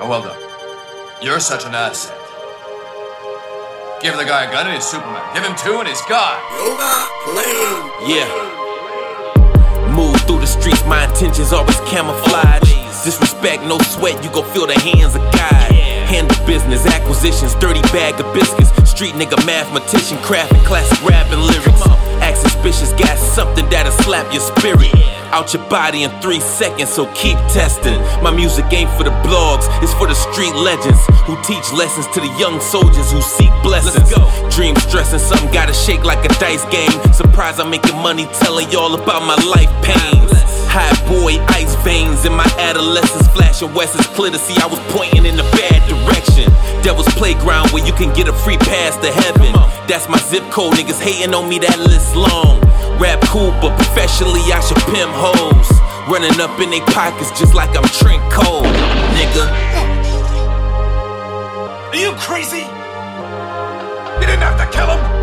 Oh, well done. You're such an asset. Give the guy a gun and he's Superman. Give him two and he's God. Yeah. Move through the streets, my intentions always camouflage. Disrespect, no sweat, you gon' feel the hands of God. Handle business, acquisitions, dirty bag of biscuits. Street nigga, mathematician, crafting classic rap and lyrics. Slap your spirit. Out your body in three seconds, so keep testing. My music ain't for the blogs, it's for the street legends who teach lessons to the young soldiers who seek blessings. Dream stressing, something gotta shake like a dice game. Surprise, I'm making money telling y'all about my life pains. High boy, ice veins in my adolescence, flashing Wes's clear to see I was pointing in the bad direction. Devil's playground where you can get a free pass to heaven. That's my zip code, niggas hating on me, that list long. I should pimp hoes. Running up in they pockets just like I'm Trent Cole, nigga. Are you crazy? You didn't have to kill him.